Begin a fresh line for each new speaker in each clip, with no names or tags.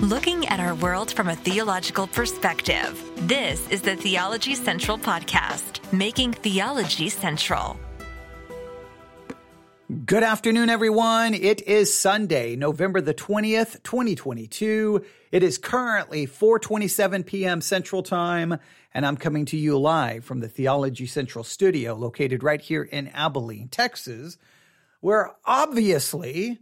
looking at our world from a theological perspective. This is the Theology Central Podcast, making theology central.
Good afternoon, everyone. It is Sunday, November the 20th, 2022. It is currently 4:27 p.m. Central Time, and I'm coming to you live from the Theology Central studio located right here in Abilene, Texas, where obviously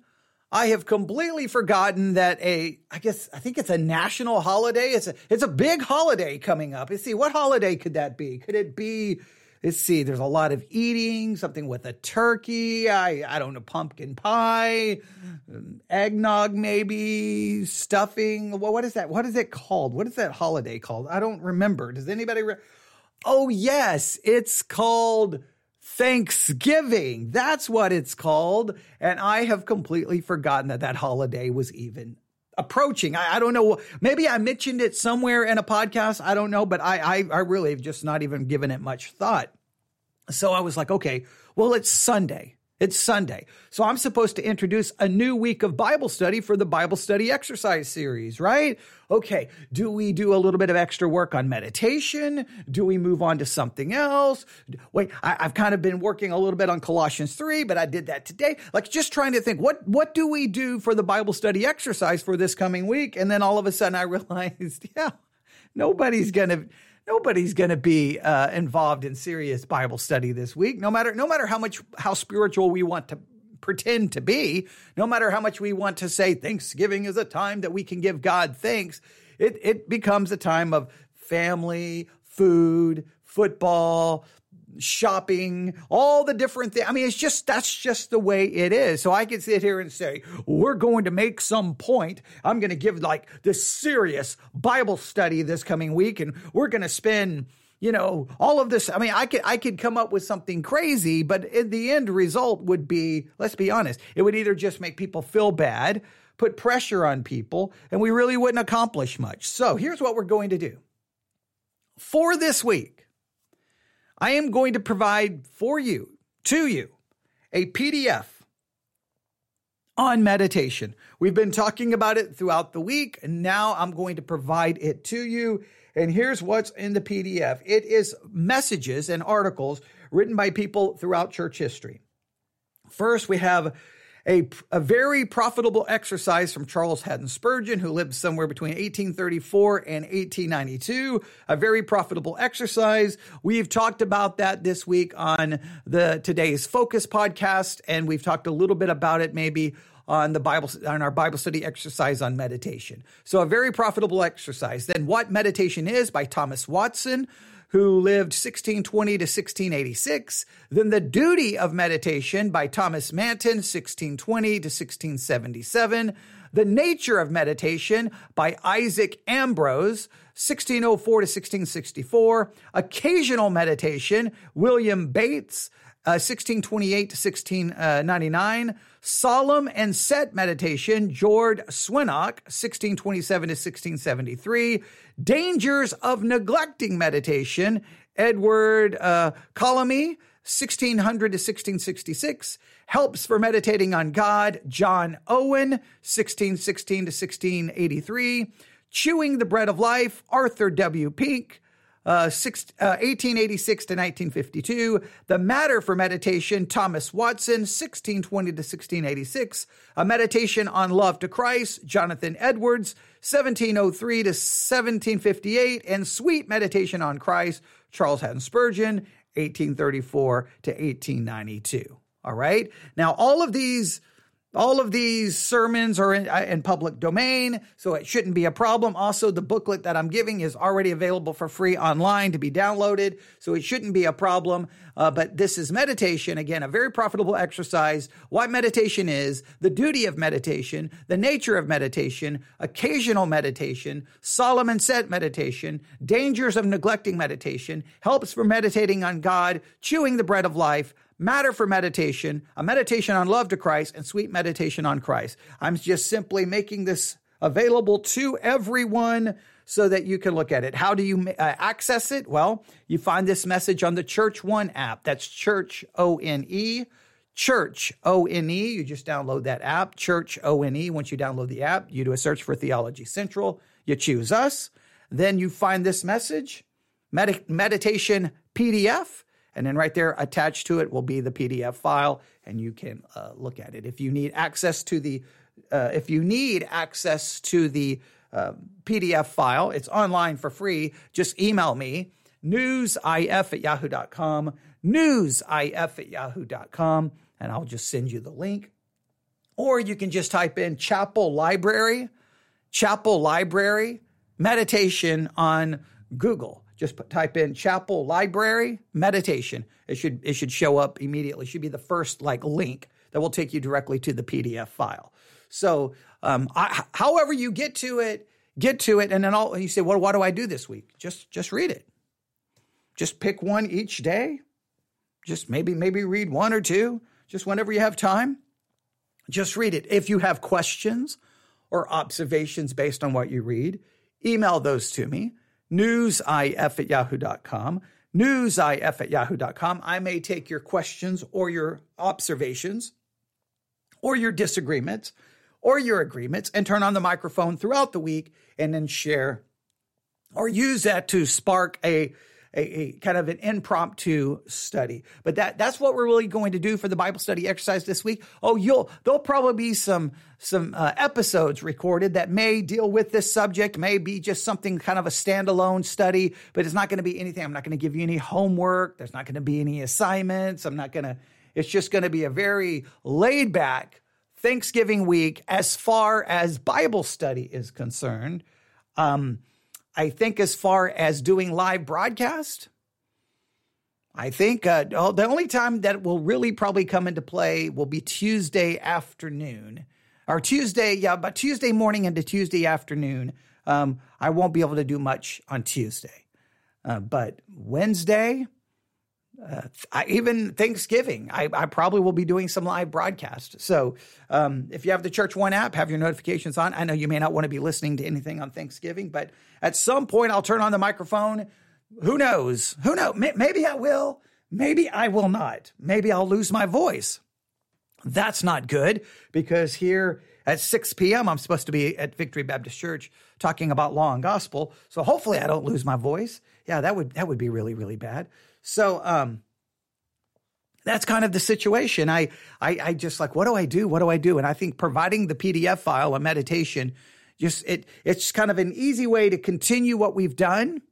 I have completely forgotten that a I guess I think it's a national holiday. It's a it's a big holiday coming up. Let's see what holiday could that be? Could it be Let's see, there's a lot of eating, something with a turkey. I, I don't know, pumpkin pie, eggnog, maybe stuffing. Well, what is that? What is it called? What is that holiday called? I don't remember. Does anybody? Re- oh, yes, it's called Thanksgiving. That's what it's called. And I have completely forgotten that that holiday was even approaching. I, I, don't know. Maybe I mentioned it somewhere in a podcast. I don't know, but I, I, I really have just not even given it much thought. So I was like, okay, well, it's Sunday. It's Sunday. So I'm supposed to introduce a new week of Bible study for the Bible study exercise series, right? Okay. Do we do a little bit of extra work on meditation? Do we move on to something else? Wait, I, have kind of been working a little bit on Colossians 3, but I did that today. Like just trying to think, what, what do we do for the Bible study exercise for this coming week? And then all of a sudden I realized, yeah, nobody's going to, nobody's going to be uh, involved in serious Bible study this week. No matter no matter how much how spiritual we want to pretend to be, no matter how much we want to say Thanksgiving is a time that we can give God thanks, it it becomes a time of family, food, football, shopping, all the different things. I mean, it's just, that's just the way it is. So I can sit here and say, we're going to make some point. I'm going to give like this serious Bible study this coming week and we're going to spend, you know, all of this. I mean, I could, I could come up with something crazy, but in the end result would be, let's be honest, it would either just make people feel bad, put pressure on people, and we really wouldn't accomplish much. So here's what we're going to do. For this week, I am going to provide for you, to you, a PDF on meditation. We've been talking about it throughout the week, and now I'm going to provide it to you. And here's what's in the PDF it is messages and articles written by people throughout church history. First, we have a, a very profitable exercise from Charles Haddon Spurgeon, who lived somewhere between 1834 and 1892. A very profitable exercise. We've talked about that this week on the today's Focus podcast, and we've talked a little bit about it maybe on the Bible on our Bible study exercise on meditation. So a very profitable exercise. Then what meditation is by Thomas Watson who lived 1620 to 1686. Then The Duty of Meditation by Thomas Manton, 1620 to 1677. The Nature of Meditation by Isaac Ambrose, 1604 to 1664. Occasional Meditation, William Bates, uh, 1628 to 1699. Solemn and Set Meditation, George Swinnock, 1627 to 1673. Dangers of Neglecting Meditation, Edward uh, 1600 to 1666. Helps for Meditating on God, John Owen, 1616 to 1683. Chewing the Bread of Life, Arthur W. Pink, uh, six, uh, 1886 to 1952. The Matter for Meditation, Thomas Watson, 1620 to 1686. A Meditation on Love to Christ, Jonathan Edwards, 1703 to 1758. And Sweet Meditation on Christ, Charles Haddon Spurgeon, 1834 to 1892. All right. Now, all of these all of these sermons are in, uh, in, public domain, so it shouldn't be a problem. Also, the booklet that I'm giving is already available for free online to be downloaded, so it shouldn't be a problem. Uh, but this is meditation, again, a very profitable exercise. What meditation is, the duty of meditation, the nature of meditation, occasional meditation, Solomon set meditation, dangers of neglecting meditation, helps for meditating on God, chewing the bread of life, matter for meditation, a meditation on love to Christ, and sweet meditation on Christ. I'm just simply making this available to everyone so that you can look at it. How do you uh, access it? Well, you find this message on the Church One app. That's Church O N E. Church, O N E. You just download that app, Church, O N E. Once you download the app, you do a search for Theology Central. You choose us. Then you find this message, med- meditation PDF. And then right there attached to it will be the PDF file, and you can uh, look at it. If you need access to the, uh, if you need access to the uh, PDF file, it's online for free. Just email me newsif at yahoo.com, newsif at yahoo.com and I'll just send you the link. Or you can just type in Chapel Library, Chapel Library meditation on Google. Just put, type in Chapel Library meditation. It should it should show up immediately. It should be the first like link that will take you directly to the PDF file. So, um, I, however you get to it, get to it, and then all you say, well, what do I do this week? Just just read it. Just pick one each day. Just maybe maybe read one or two just whenever you have time, just read it. If you have questions or observations based on what you read, email those to me, newsif at yahoo.com, newsif at yahoo.com. I may take your questions or your observations or your disagreements or your agreements and turn on the microphone throughout the week and then share or use that to spark a a, a, kind of an impromptu study. But that that's what we're really going to do for the Bible study exercise this week. Oh, you'll there'll probably be some some uh, episodes recorded that may deal with this subject, may be just something kind of a standalone study, but it's not going to be anything. I'm not going to give you any homework. There's not going to be any assignments. I'm not going to. It's just going to be a very laid back Thanksgiving week as far as Bible study is concerned. Um, I think as far as doing live broadcast, I think uh, oh, the only time that will really probably come into play will be Tuesday afternoon or Tuesday, yeah, but Tuesday morning into Tuesday afternoon. Um, I won't be able to do much on Tuesday, uh, but Wednesday, uh, I, even Thanksgiving, I, I, probably will be doing some live broadcast. So um, if you have the Church One app, have your notifications on. I know you may not want to be listening to anything on Thanksgiving, but at some point I'll turn on the microphone. Who knows? Who knows? Maybe I will. Maybe I will not. Maybe I'll lose my voice. That's not good because here at 6 p.m. I'm supposed to be at Victory Baptist Church talking about law and gospel. So hopefully I don't lose my voice. Yeah, that would that would be really really bad. So um, that's kind of the situation. I, I, I just like, what do I do? What do I do? And I think providing the PDF file, a meditation, just it, it's kind of an easy way to continue what we've done,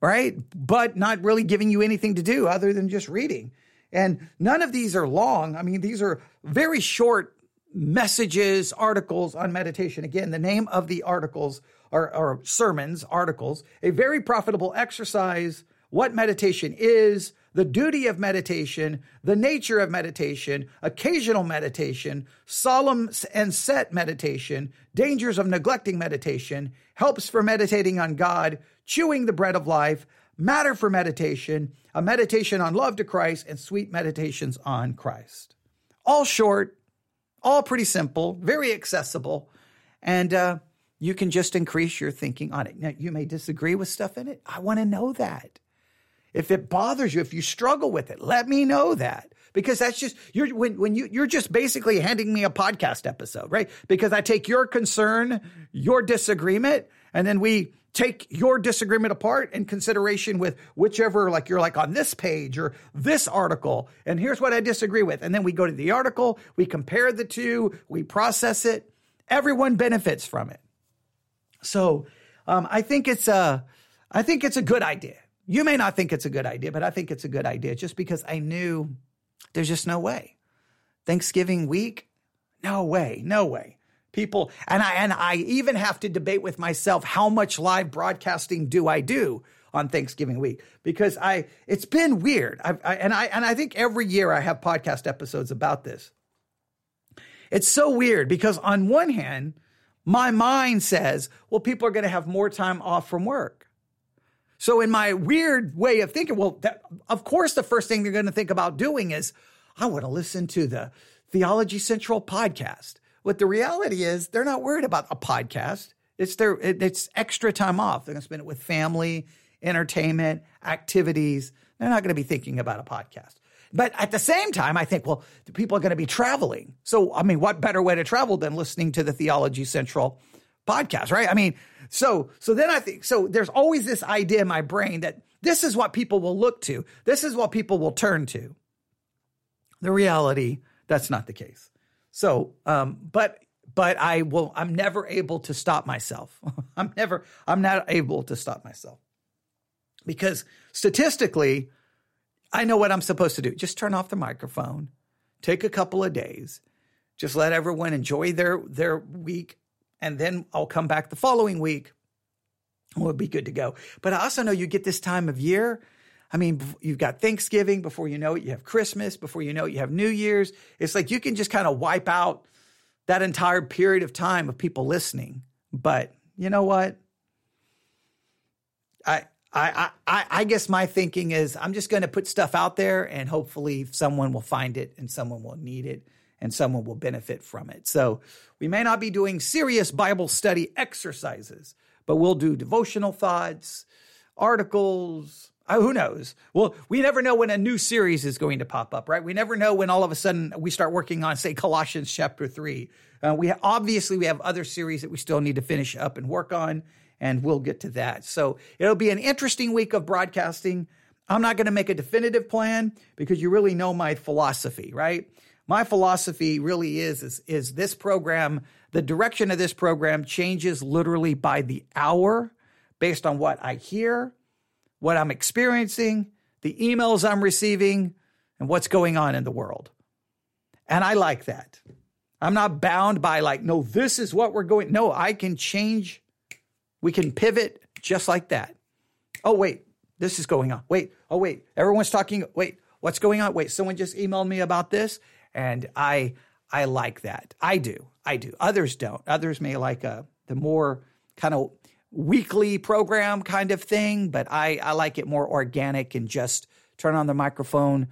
right? But not really giving you anything to do other than just reading. And none of these are long. I mean, these are very short messages, articles on meditation. Again, the name of the articles are, are sermons, articles, a very profitable exercise what meditation is, the duty of meditation, the nature of meditation, occasional meditation, solemn and set meditation, dangers of neglecting meditation, helps for meditating on God, chewing the bread of life, matter for meditation, a meditation on love to Christ, and sweet meditations on Christ. All short, all pretty simple, very accessible, and uh, you can just increase your thinking on it. Now, you may disagree with stuff in it. I want to know that. If it bothers you, if you struggle with it, let me know that because that's just you're when when you you're just basically handing me a podcast episode, right? Because I take your concern, your disagreement, and then we take your disagreement apart in consideration with whichever like you're like on this page or this article and here's what I disagree with and then we go to the article, we compare the two, we process it. Everyone benefits from it. So, um, I think it's a I think it's a good idea. You may not think it's a good idea, but I think it's a good idea just because I knew there's just no way. Thanksgiving week, no way, no way. People, and I, and I even have to debate with myself how much live broadcasting do I do on Thanksgiving week because I, it's been weird. I, and I, and I think every year I have podcast episodes about this. It's so weird because on one hand, my mind says, well, people are going to have more time off from work. So, in my weird way of thinking, well, that, of course, the first thing they're going to think about doing is, I want to listen to the Theology Central podcast. What the reality is, they're not worried about a podcast. It's their it's extra time off. They're going to spend it with family, entertainment, activities. They're not going to be thinking about a podcast. but at the same time, I think, well, people are going to be traveling. So, I mean, what better way to travel than listening to the Theology Central podcast, right? I mean, so, so then I think, so there's always this idea in my brain that this is what people will look to. This is what people will turn to. The reality, that's not the case. So, um, but but I will. I'm never able to stop myself. I'm never. I'm not able to stop myself because statistically, I know what I'm supposed to do. Just turn off the microphone, take a couple of days, just let everyone enjoy their their week, and then I'll come back the following week. We'll be good to go. But I also know you get this time of year. I mean, you've got Thanksgiving before you know it. You have Christmas before you know it. You have New Year's. It's like you can just kind of wipe out that entire period of time of people listening. But you know what? I I I I guess my thinking is I'm just going to put stuff out there and hopefully someone will find it and someone will need it and someone will benefit from it. So we may not be doing serious Bible study exercises, but we'll do devotional thoughts, articles, uh, who knows? Well, we never know when a new series is going to pop up, right? We never know when all of a sudden we start working on, say, Colossians chapter three. Uh, we obviously we have other series that we still need to finish up and work on, and we'll get to that. So it'll be an interesting week of broadcasting. I'm not going to make a definitive plan because you really know my philosophy, right? My philosophy really is, is is this program, the direction of this program changes literally by the hour based on what I hear what I'm experiencing, the emails I'm receiving, and what's going on in the world. And I like that. I'm not bound by, like, no, this is what we're going. No, I can change. We can pivot just like that. Oh, wait, this is going on. Wait, oh, wait, everyone's talking. Wait, what's going on? Wait, someone just emailed me about this. And I, I like that. I do. I do. Others don't. Others may like a, uh, the more kind of weekly program kind of thing, but I, I like it more organic and just turn on the microphone,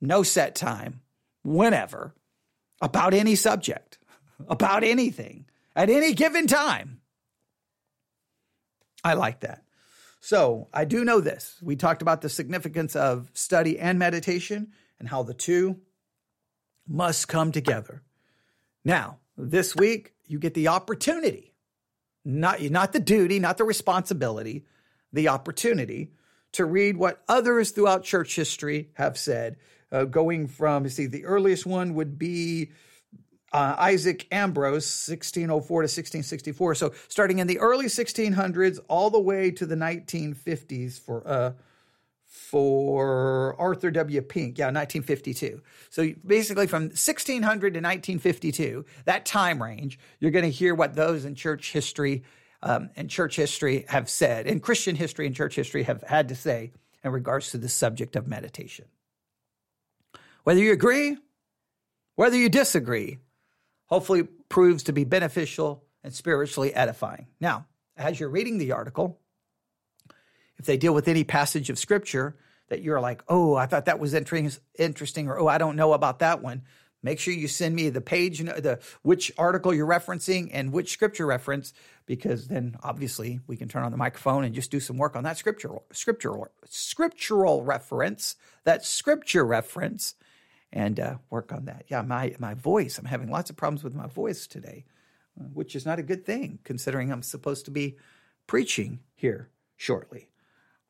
no set time, whenever, about any subject, about anything, at any given time. I like that. So I do know this. We talked about the significance of study and meditation and how the two must come together. Now, this week, you get the opportunity not, not the duty, not the responsibility, the opportunity to read what others throughout church history have said. Uh, going from, you see, the earliest one would be uh, Isaac Ambrose, 1604 to 1664. So starting in the early 1600s all the way to the 1950s for uh, for Arthur W. Pink, yeah, 1952. So basically from 1600 to 1952, that time range, you're going to hear what those in church history um, and church history have said, and Christian history and church history have had to say in regards to the subject of meditation. Whether you agree, whether you disagree, hopefully proves to be beneficial and spiritually edifying. Now, as you're reading the article, if they deal with any passage of scripture that you're like, oh, I thought that was interesting, or oh, I don't know about that one, make sure you send me the page, the which article you're referencing and which scripture reference, because then obviously we can turn on the microphone and just do some work on that scriptural scriptural scriptural reference, that scripture reference, and uh, work on that. Yeah, my my voice. I'm having lots of problems with my voice today, which is not a good thing considering I'm supposed to be preaching here shortly.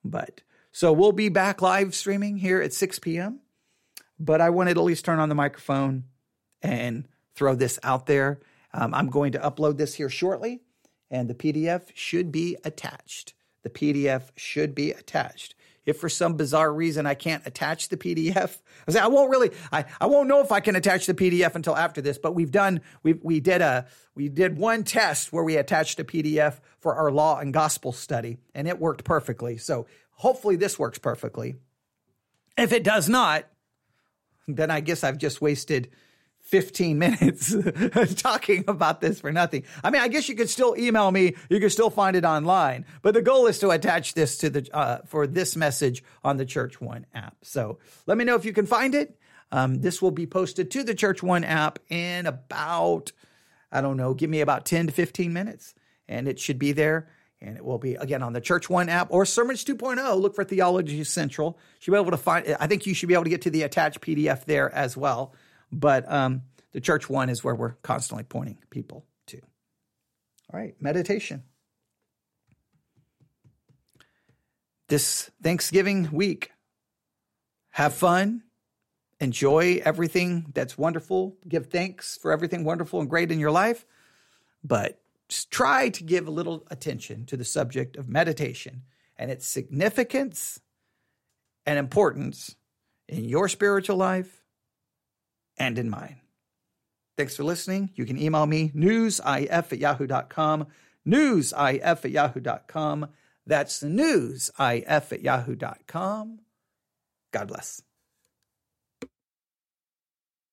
But so we'll be back live streaming here at 6 p.m. But I wanted to at least turn on the microphone and throw this out there. Um, I'm going to upload this here shortly, and the PDF should be attached. The PDF should be attached. If for some bizarre reason I can't attach the PDF, I say I won't really, I, I won't know if I can attach the PDF until after this. But we've done, we we did a we did one test where we attached a PDF for our law and gospel study, and it worked perfectly. So hopefully this works perfectly. If it does not, then I guess I've just wasted 15 minutes talking about this for nothing. I mean, I guess you could still email me. You could still find it online, but the goal is to attach this to the, uh, for this message on the Church One app. So let me know if you can find it. Um, this will be posted to the Church One app in about, I don't know, give me about 10 to 15 minutes and it should be there. And it will be again on the Church One app or Sermons 2.0. Look for Theology Central. You'll be able to find. I think you should be able to get to the attached PDF there as well. But um, the Church One is where we're constantly pointing people to. All right, meditation. This Thanksgiving week, have fun, enjoy everything that's wonderful, give thanks for everything wonderful and great in your life, but try to give a little attention to the subject of meditation and its significance and importance in your spiritual life and in mine. Thanks for listening. You can email me newsif at yahoo.com, newsif at yahoo.com. That's the newsif at yahoo.com. God bless.